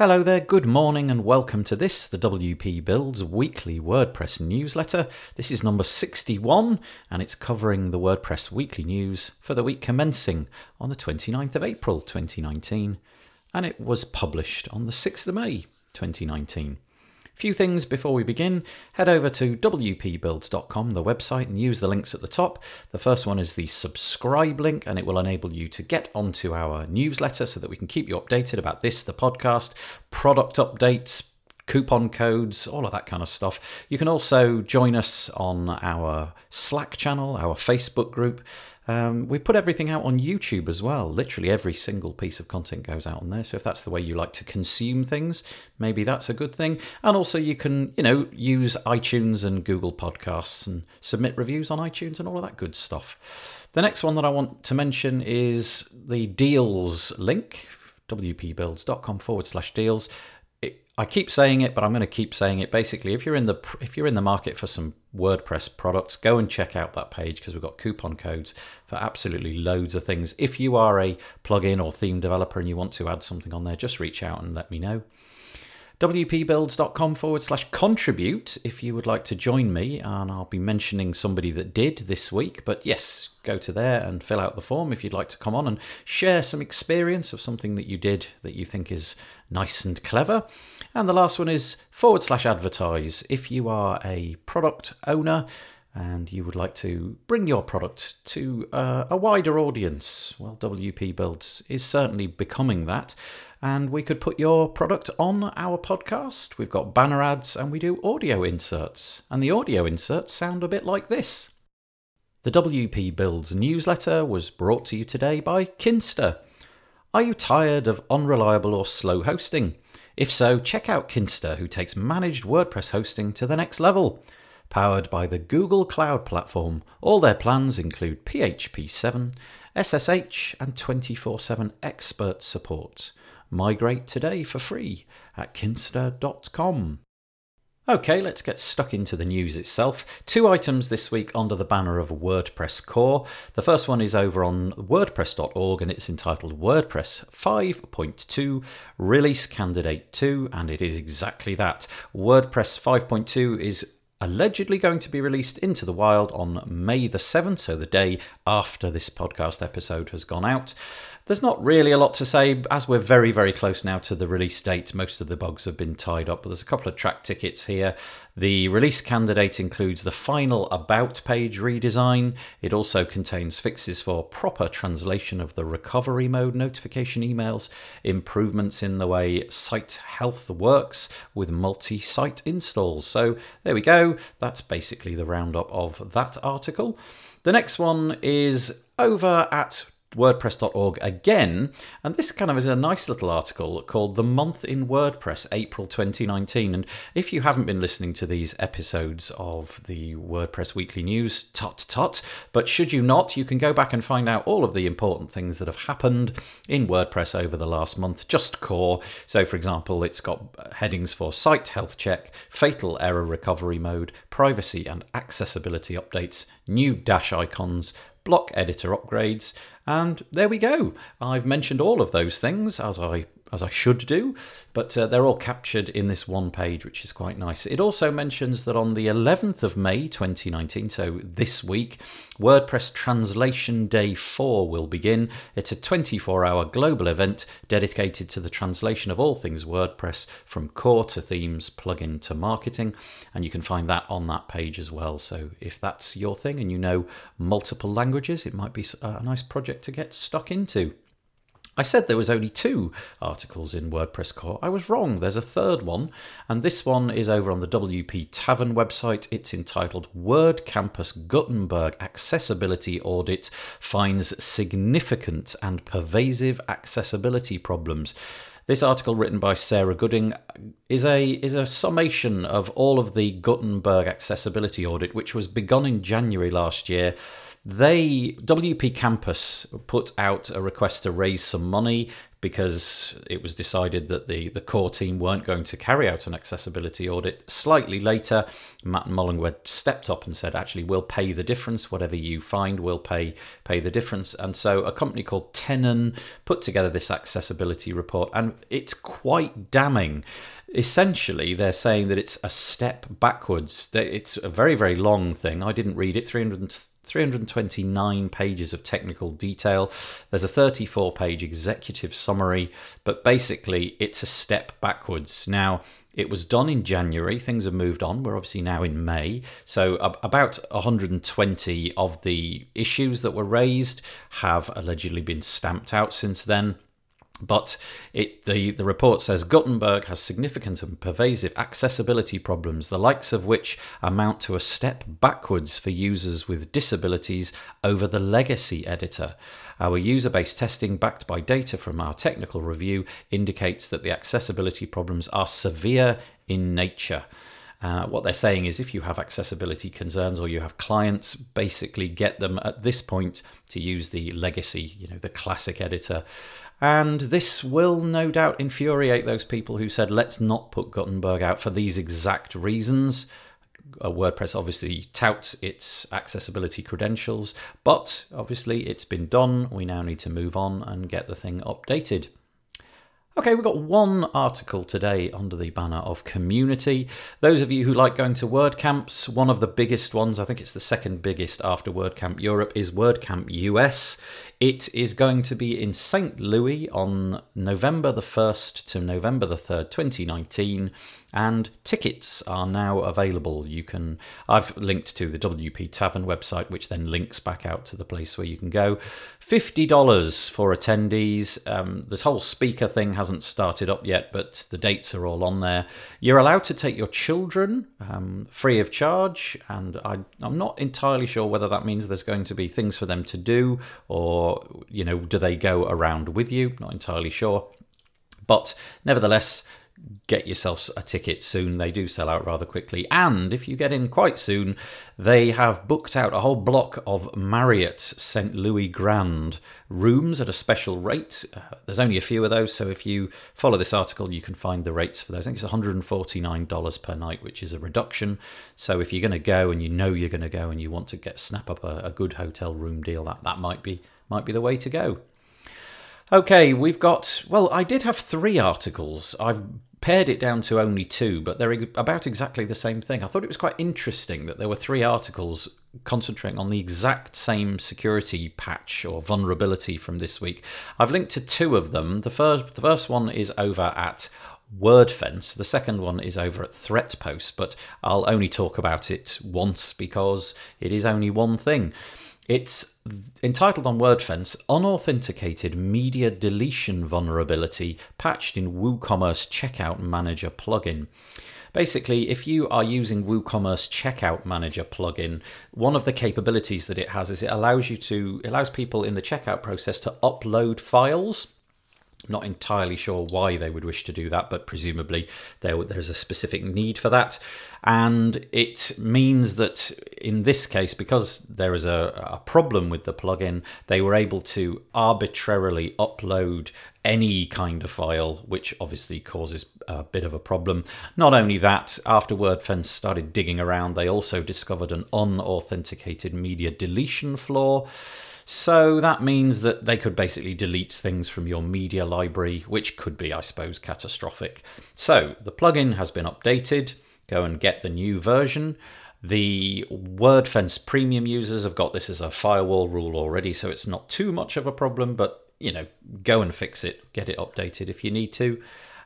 Hello there, good morning, and welcome to this, the WP Builds weekly WordPress newsletter. This is number 61, and it's covering the WordPress weekly news for the week commencing on the 29th of April 2019, and it was published on the 6th of May 2019. Few things before we begin. Head over to wpbuilds.com, the website, and use the links at the top. The first one is the subscribe link, and it will enable you to get onto our newsletter so that we can keep you updated about this, the podcast, product updates, coupon codes, all of that kind of stuff. You can also join us on our Slack channel, our Facebook group. Um, we put everything out on YouTube as well. Literally every single piece of content goes out on there. So if that's the way you like to consume things, maybe that's a good thing. And also you can, you know, use iTunes and Google Podcasts and submit reviews on iTunes and all of that good stuff. The next one that I want to mention is the deals link, wpbuilds.com forward slash deals. I keep saying it, but I'm going to keep saying it. Basically, if you're in the if you're in the market for some WordPress products, go and check out that page because we've got coupon codes for absolutely loads of things. If you are a plugin or theme developer and you want to add something on there, just reach out and let me know wpbuilds.com forward slash contribute if you would like to join me. And I'll be mentioning somebody that did this week. But yes, go to there and fill out the form if you'd like to come on and share some experience of something that you did that you think is nice and clever. And the last one is forward slash advertise if you are a product owner and you would like to bring your product to uh, a wider audience, well, WP Builds is certainly becoming that. And we could put your product on our podcast. We've got banner ads and we do audio inserts. And the audio inserts sound a bit like this. The WP Builds newsletter was brought to you today by Kinsta. Are you tired of unreliable or slow hosting? If so, check out Kinsta, who takes managed WordPress hosting to the next level. Powered by the Google Cloud Platform, all their plans include PHP 7, SSH, and 24 7 expert support. Migrate today for free at kinsta.com. Okay, let's get stuck into the news itself. Two items this week under the banner of WordPress Core. The first one is over on WordPress.org and it's entitled WordPress 5.2 Release Candidate 2, and it is exactly that. WordPress 5.2 is allegedly going to be released into the wild on May the 7th, so the day after this podcast episode has gone out. There's not really a lot to say, as we're very, very close now to the release date. Most of the bugs have been tied up, but there's a couple of Trac tickets here. The release candidate includes the final About page redesign. It also contains fixes for proper translation of the recovery mode notification emails, improvements in the way site health works with multi site installs. So there we go. That's basically the roundup of that article. The next one is over at WordPress.org again, and this kind of is a nice little article called The Month in WordPress, April 2019. And if you haven't been listening to these episodes of the WordPress Weekly News, tut tut, but should you not, you can go back and find out all of the important things that have happened in WordPress over the last month, just core. So, for example, it's got headings for site health check, fatal error recovery mode, privacy and accessibility updates, new Dashicons, block editor upgrades, and there we go. I've mentioned all of those things as I as I should do, but uh, they're all captured in this one page, which is quite nice. It also mentions that on the 11th of May 2019, so this week, WordPress Translation Day 4 will begin. It's a 24 hour global event dedicated to the translation of all things WordPress from core to themes, plugin to marketing, and you can find that on that page as well. So if that's your thing and you know multiple languages, it might be a nice project to get stuck into. I said there was only two articles in WordPress Core. I was wrong. There's a third one, and this one is over on the WP Tavern website. It's entitled WordCampus Gutenberg Accessibility Audit Finds Significant and Pervasive Accessibility Problems. This article, written by Sarah Gooding, is a is a summation of all of the Gutenberg accessibility audit, which was begun in January last year they WP Campus put out a request to raise some money because it was decided that the, the core team weren't going to carry out an accessibility audit. Slightly later, Matt and Mullenweg stepped up and said, actually, we'll pay the difference. Whatever you find, we'll pay pay the difference. And so a company called Tenon put together this accessibility report, and it's quite damning. Essentially, they're saying that it's a step backwards. It's a very, very long thing. I didn't read it, 300 329 pages of technical detail. There's a 34 page executive summary, but basically it's a step backwards. Now, it was done in January. Things have moved on. We're obviously now in May. So, about 120 of the issues that were raised have allegedly been stamped out since then. But it, the, the report says Gutenberg has significant and pervasive accessibility problems, the likes of which amount to a step backwards for users with disabilities over the legacy editor. Our user based testing, backed by data from our technical review, indicates that the accessibility problems are severe in nature. Uh, what they're saying is if you have accessibility concerns or you have clients, basically get them at this point to use the legacy, you know, the classic editor. And this will no doubt infuriate those people who said, let's not put Gutenberg out for these exact reasons. Uh, WordPress obviously touts its accessibility credentials, but obviously it's been done. We now need to move on and get the thing updated. Okay, we've got one article today under the banner of community. Those of you who like going to WordCamps, one of the biggest ones, I think it's the second biggest after WordCamp Europe, is WordCamp US. It is going to be in St. Louis on November the 1st to November the 3rd, 2019, and tickets are now available. You can I've linked to the WP Tavern website which then links back out to the place where you can go. $50 for attendees. Um, this whole speaker thing hasn't started up yet, but the dates are all on there. You're allowed to take your children um, free of charge, and I, I'm not entirely sure whether that means there's going to be things for them to do or you know do they go around with you not entirely sure but nevertheless get yourself a ticket soon. They do sell out rather quickly. And if you get in quite soon, they have booked out a whole block of Marriott St. Louis Grand rooms at a special rate. Uh, there's only a few of those, so if you follow this article, you can find the rates for those. I think it's $149 per night, which is a reduction. So if you're going to go and you know you're going to go and you want to get snap up a, a good hotel room deal, that, that might be might be the way to go. Okay, we've got, well, I did have three articles. I've pared it down to only two, but they're about exactly the same thing. I thought it was quite interesting that there were three articles concentrating on the exact same security patch or vulnerability from this week. I've linked to two of them. The first, the first one is over at WordFence. The second one is over at ThreatPost, but I'll only talk about it once because it is only one thing. It's entitled on WordFence Unauthenticated Media Deletion Vulnerability Patched in WooCommerce Checkout Manager plugin. Basically, if you are using WooCommerce Checkout Manager plugin, one of the capabilities that it has is it allows you to allows people in the checkout process to upload files not entirely sure why they would wish to do that, but presumably there, there's a specific need for that. And it means that in this case, because there is a, a problem with the plugin, they were able to arbitrarily upload any kind of file, which obviously causes a bit of a problem. Not only that, after WordFence started digging around, they also discovered an unauthenticated media deletion flaw. So that means that they could basically delete things from your media library, which could be, I suppose, catastrophic. So the plugin has been updated. Go and get the new version. The WordFence premium users have got this as a firewall rule already, so it's not too much of a problem, but you know, go and fix it, get it updated if you need to.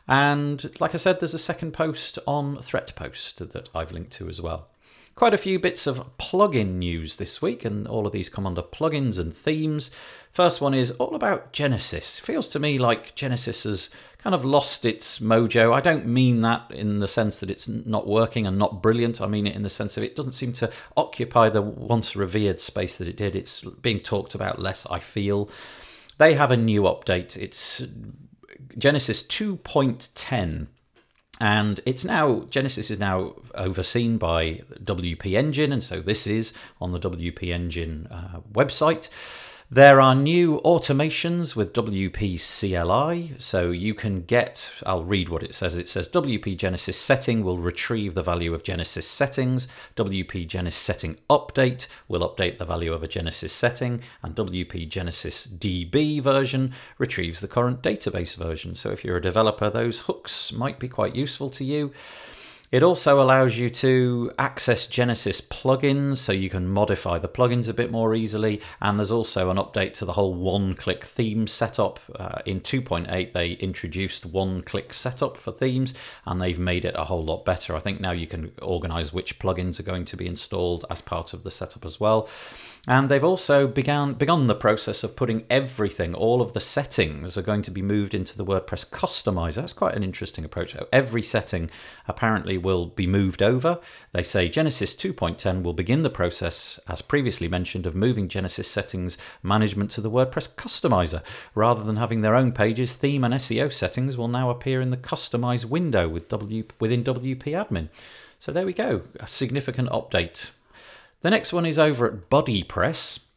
And like I said, there's a second post on ThreatPost that I've linked to as well. Quite a few bits of plugin news this week, and all of these come under plugins and themes. First one is all about Genesis. Feels to me like Genesis has kind of lost its mojo. I don't mean that in the sense that it's not working and not brilliant. I mean it in the sense of it doesn't seem to occupy the once revered space that it did. It's being talked about less, I feel. They have a new update. It's Genesis 2.10 and it's now Genesis is now overseen by WP Engine, and so this is on the WP Engine uh, website. There are new automations with WP CLI, so you can get. I'll read what it says. It says WP Genesis setting will retrieve the value of Genesis settings. WP Genesis setting update will update the value of a Genesis setting, and WP Genesis DB version retrieves the current database version. So if you're a developer, those hooks might be quite useful to you. It also allows you to access Genesis plugins so you can modify the plugins a bit more easily. And there's also an update to the whole one click theme setup. Uh, in 2.8, they introduced one click setup for themes and they've made it a whole lot better. I think now you can organize which plugins are going to be installed as part of the setup as well. And they've also began begun the process of putting everything, all of the settings are going to be moved into the WordPress customizer. That's quite an interesting approach. Every setting apparently will be moved over. They say Genesis 2.10 will begin the process, as previously mentioned, of moving Genesis settings management to the WordPress customizer. Rather than having their own pages, theme and SEO settings will now appear in the customize window with w, within WP admin. So there we go, a significant update the next one is over at BuddyPress.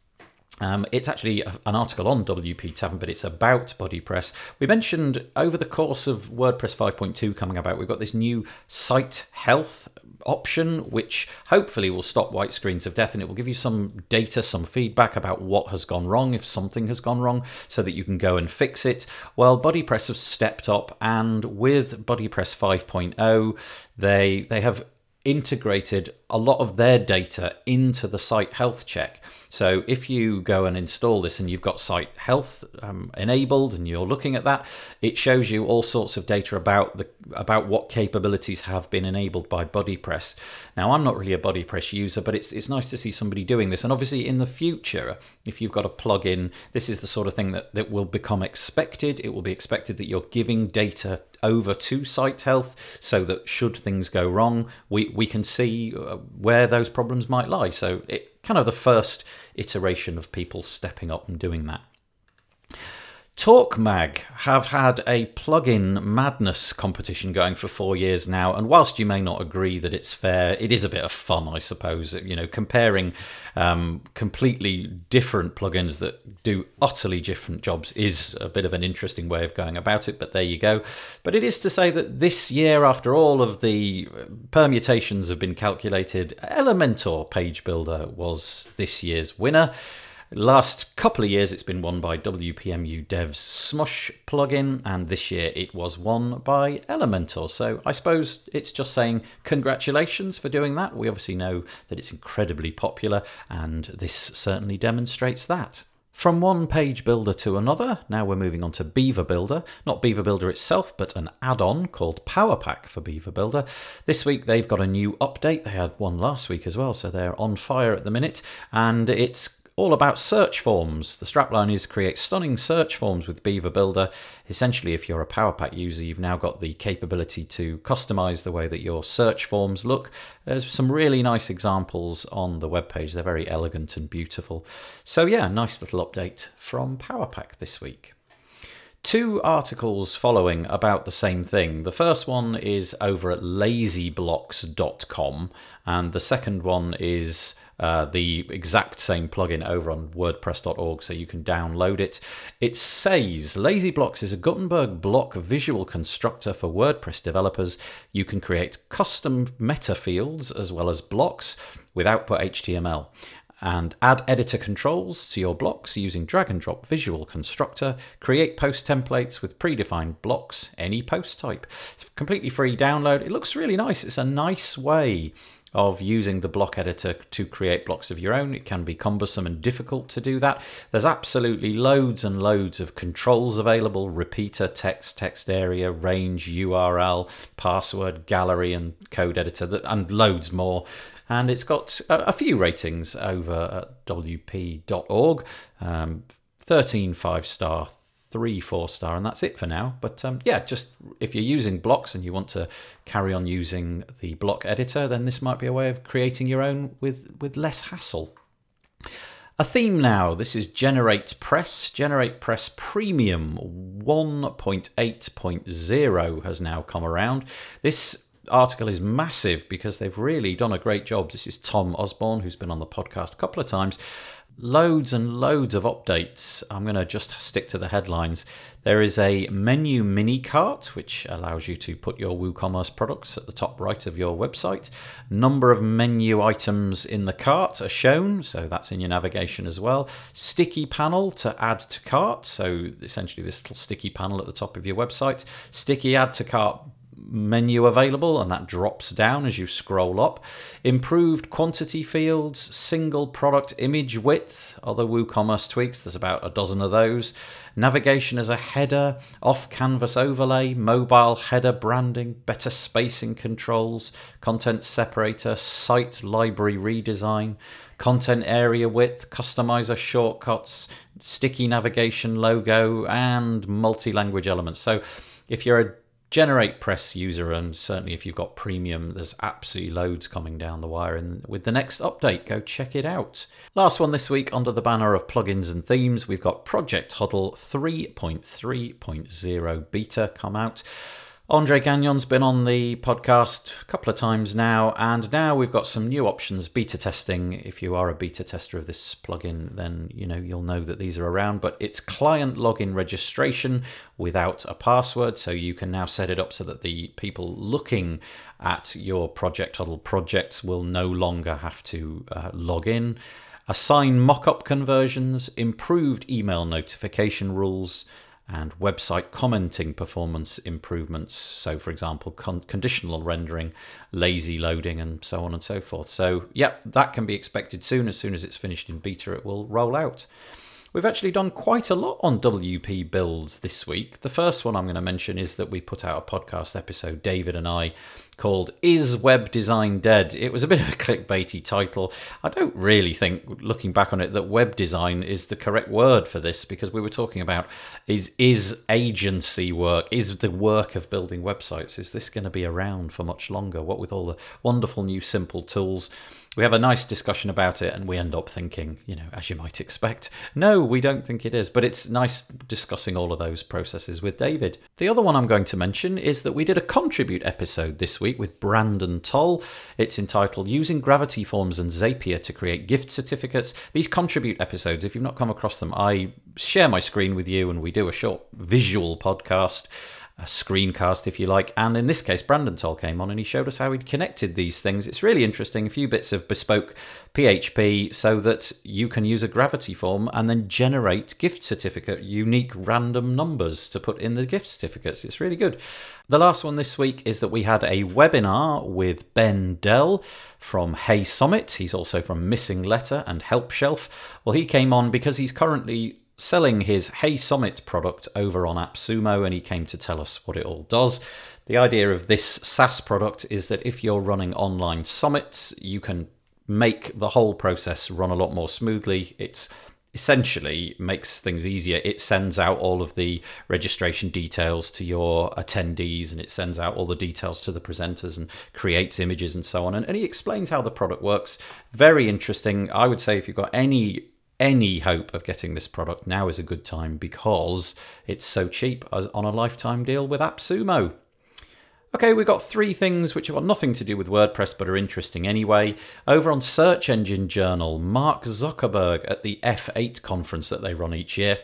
Um, it's actually an article on WP Tavern, but it's about BuddyPress. We mentioned over the course of WordPress 5.2 coming about, we've got this new site health option, which hopefully will stop white screens of death and it will give you some data, some feedback about what has gone wrong, if something has gone wrong, so that you can go and fix it. Well, BuddyPress have stepped up, and with BuddyPress 5.0, they they have integrated a lot of their data into the site health check. So if you go and install this and you've got site health um, enabled and you're looking at that, it shows you all sorts of data about the about what capabilities have been enabled by BuddyPress. Now I'm not really a BuddyPress user, but it's it's nice to see somebody doing this. And obviously in the future, if you've got a plugin, this is the sort of thing that, that will become expected. It will be expected that you're giving data over to site health so that should things go wrong, we, we can see uh, where those problems might lie. So it kind of the first iteration of people stepping up and doing that. Torque Mag have had a plugin madness competition going for four years now, and whilst you may not agree that it's fair, it is a bit of fun, I suppose. You know, comparing um, completely different plugins that do utterly different jobs is a bit of an interesting way of going about it, but there you go. But it is to say that this year, after all of the permutations have been calculated, Elementor Page Builder was this year's winner. Last couple of years, it's been won by WPMU Dev's Smush plugin, and this year it was won by Elementor. So I suppose it's just saying congratulations for doing that. We obviously know that it's incredibly popular, and this certainly demonstrates that. From one page builder to another, now we're moving on to Beaver Builder. Not Beaver Builder itself, but an add on called Power Pack for Beaver Builder. This week they've got a new update. They had one last week as well, so they're on fire at the minute. And it's all about search forms. The strapline is create stunning search forms with Beaver Builder. Essentially, if you're a PowerPack user, you've now got the capability to customize the way that your search forms look. There's some really nice examples on the webpage. They're very elegant and beautiful. So, yeah, nice little update from PowerPack this week two articles following about the same thing. The first one is over at lazyblocks.com, and the second one is uh, the exact same plugin over on WordPress.org, so you can download it. It says Lazy Blocks is a Gutenberg block visual constructor for WordPress developers. You can create custom meta fields as well as blocks with output HTML and add editor controls to your blocks using drag and drop visual constructor, create post templates with predefined blocks, any post type. It's completely free download. It looks really nice. It's a nice way of using the block editor to create blocks of your own. It can be cumbersome and difficult to do that. There's absolutely loads and loads of controls available repeater, text, text area, range, URL, password, gallery, and code editor, and loads more. And it's got a, few ratings over at wp.org um, 13 five star, three four star and that's it for now but um, yeah just if you're using blocks and you want to carry on using the block editor then this might be a way of creating your own with with less hassle A theme now. This is GeneratePress. Generate Press Premium 1.8.0 has now come around. This article is massive because they've really done a great job. This is Tom Usborne, who's been on the podcast a couple of times loads and loads of updates. I'm going to just stick to the headlines. There is a menu mini cart, which allows you to put your WooCommerce products at the top right of your website. Number of menu items in the cart are shown, so that's in your navigation as well. Sticky panel to add to cart, so essentially this little sticky panel at the top of your website. Sticky add to cart menu available, and that drops down as you scroll up. Improved quantity fields, single product image width, other WooCommerce tweaks, there's about a dozen of those. Navigation as a header, off canvas overlay, mobile header branding, better spacing controls, content separator, site library redesign, content area width, customizer shortcuts, sticky navigation logo, and multi language elements. So if you're a generate press user and certainly if you've got premium there's absolutely loads coming down the wire. And with the next update go check it out. Last one this week under the banner of plugins and themes we've got project huddle 3.3.0 beta come out Andre Gagnon's been on the podcast a couple of times now, and now we've got some new options. Beta testing. If you are a beta tester of this plugin, then you know you'll know that these are around. But it's client login registration without a password, so you can now set it up so that the people looking at your Project Huddle projects will no longer have to uh, log in. Assign mockup conversions, improved email notification rules and website commenting performance improvements. So, for example, con- conditional rendering, lazy loading, and so on and so forth. So, yeah, that can be expected soon. As soon as it's finished in beta, it will roll out. We've actually done quite a lot on WP builds this week. The first one I'm going to mention is that we put out a podcast episode, David and I, called Is Web Design Dead? It was a bit of a clickbaity title. I don't really think, looking back on it, that web design is the correct word for this because we were talking about is, is agency work, is the work of building websites, is this going to be around for much longer? What with all the wonderful new simple tools? We have a nice discussion about it and we end up thinking, you know, as you might expect, no, we don't think it is. But it's nice discussing all of those processes with David. The other one I'm going to mention is that we did a contribute episode this week with Brandon Toll. It's entitled Using Gravity Forms and Zapier to Create Gift Certificates. These contribute episodes, if you've not come across them, I share my screen with you and we do a short visual podcast a screencast, if you like. And in this case, Brandon Toll came on and he showed us how he'd connected these things. It's really interesting. A few bits of bespoke PHP so that you can use a gravity form and then generate gift certificate, unique random numbers to put in the gift certificates. It's really good. The last one this week is that we had a webinar with Ben Dell from Hey Summit. He's also from Missinglettr and Help Shelf. Well, he came on because he's currently selling his Hey Summit product over on AppSumo, and he came to tell us what it all does. The idea of this SaaS product is that if you're running online summits, you can make the whole process run a lot more smoothly. It's essentially makes things easier. It sends out all of the registration details to your attendees and it sends out all the details to the presenters and creates images and so on. And, and he explains how the product works. Very interesting. I would say if you've got any any hope of getting this product, now is a good time because it's so cheap as on a lifetime deal with AppSumo. Okay, we've got three things which have got nothing to do with WordPress but are interesting anyway. Over on Search Engine Journal, Mark Zuckerberg at the F8 conference that they run each year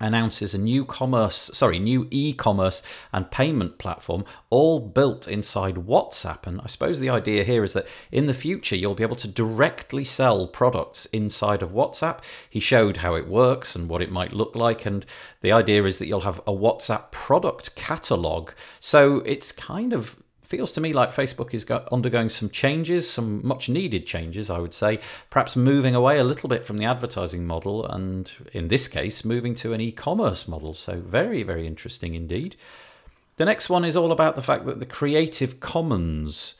announces a new commerce sorry new e-commerce and payment platform all built inside whatsapp. And i suppose the idea here is that in the future you'll be able to directly sell products inside of whatsapp. He showed how it works and what it might look like. And the idea is that you'll have a whatsapp product catalog. So it's kind of feels to me like Facebook is undergoing some changes, some much needed changes, I would say, perhaps moving away a little bit from the advertising model and, in this case, moving to an e commerce model. So, very, very interesting indeed. The next one is all about the fact that the Creative Commons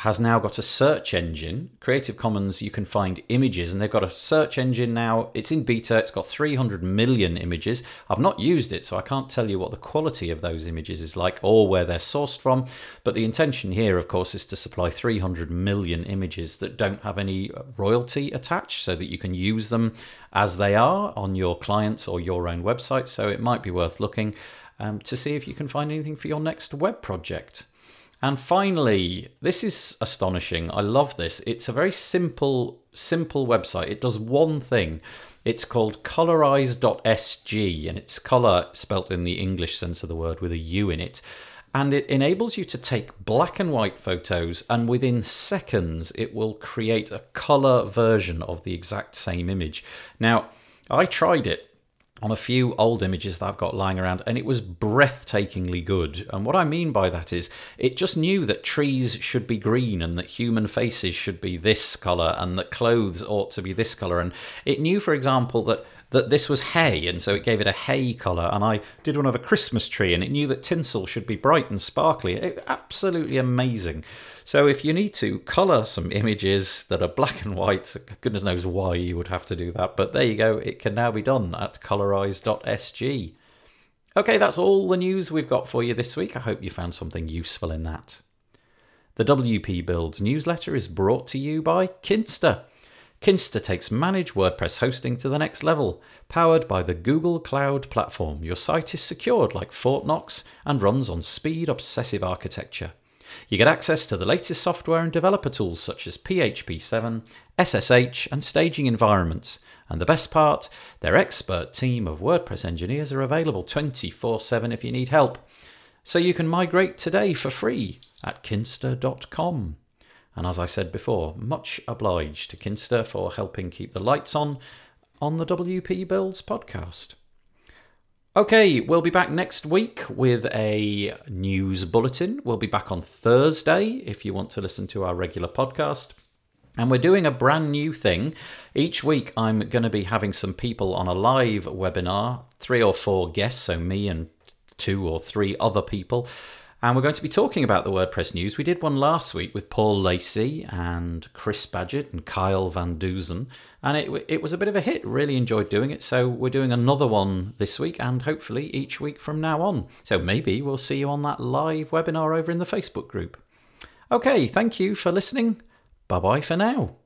has now got a search engine. Creative Commons, you can find images, and they've got a search engine now. It's in beta, it's got 300 million images. I've not used it, so I can't tell you what the quality of those images is like or where they're sourced from. But the intention here, of course, is to supply 300 million images that don't have any royalty attached so that you can use them as they are on your clients or your own website. So it might be worth looking um, to see if you can find anything for your next web project. And finally, this is astonishing. I love this. It's a very simple, simple website. It does one thing. It's called colorize.sg, and it's color spelt in the English sense of the word with a U in it. And it enables you to take black and white photos, and within seconds, it will create a color version of the exact same image. Now, I tried it on a few old images that I've got lying around, and it was breathtakingly good. And what I mean by that is, it just knew that trees should be green, and that human faces should be this colour, and that clothes ought to be this colour. And it knew, for example, that that this was hay, and so it gave it a hay colour. And I did one of a Christmas tree, and it knew that tinsel should be bright and sparkly. It, absolutely amazing. So if you need to colour some images that are black and white, goodness knows why you would have to do that, but there you go. It can now be done at colorize.sg. Okay, that's all the news we've got for you this week. I hope you found something useful in that. The WP Builds newsletter is brought to you by Kinsta. Kinsta takes managed WordPress hosting to the next level. Powered by the Google Cloud Platform, your site is secured like Fort Knox and runs on speed obsessive architecture. You get access to the latest software and developer tools such as PHP 7, SSH, and staging environments. And the best part, their expert team of WordPress engineers are available 24 7 if you need help. So you can migrate today for free at kinsta.com. And as I said before, much obliged to Kinsta for helping keep the lights on on the WP Builds podcast. Okay, we'll be back next week with a news bulletin. We'll be back on Thursday if you want to listen to our regular podcast. And we're doing a brand new thing. Each week, I'm going to be having some people on a live webinar, three or four guests, so me and two or three other people and we're going to be talking about the WordPress news. We did one last week with Paul Lacey and Chris Badgett and Kyle Van Deusen, and it, it was a bit of a hit. Really enjoyed doing it. So we're doing another one this week and hopefully each week from now on. So maybe we'll see you on that live webinar over in the Facebook group. Okay, thank you for listening. Bye bye for now.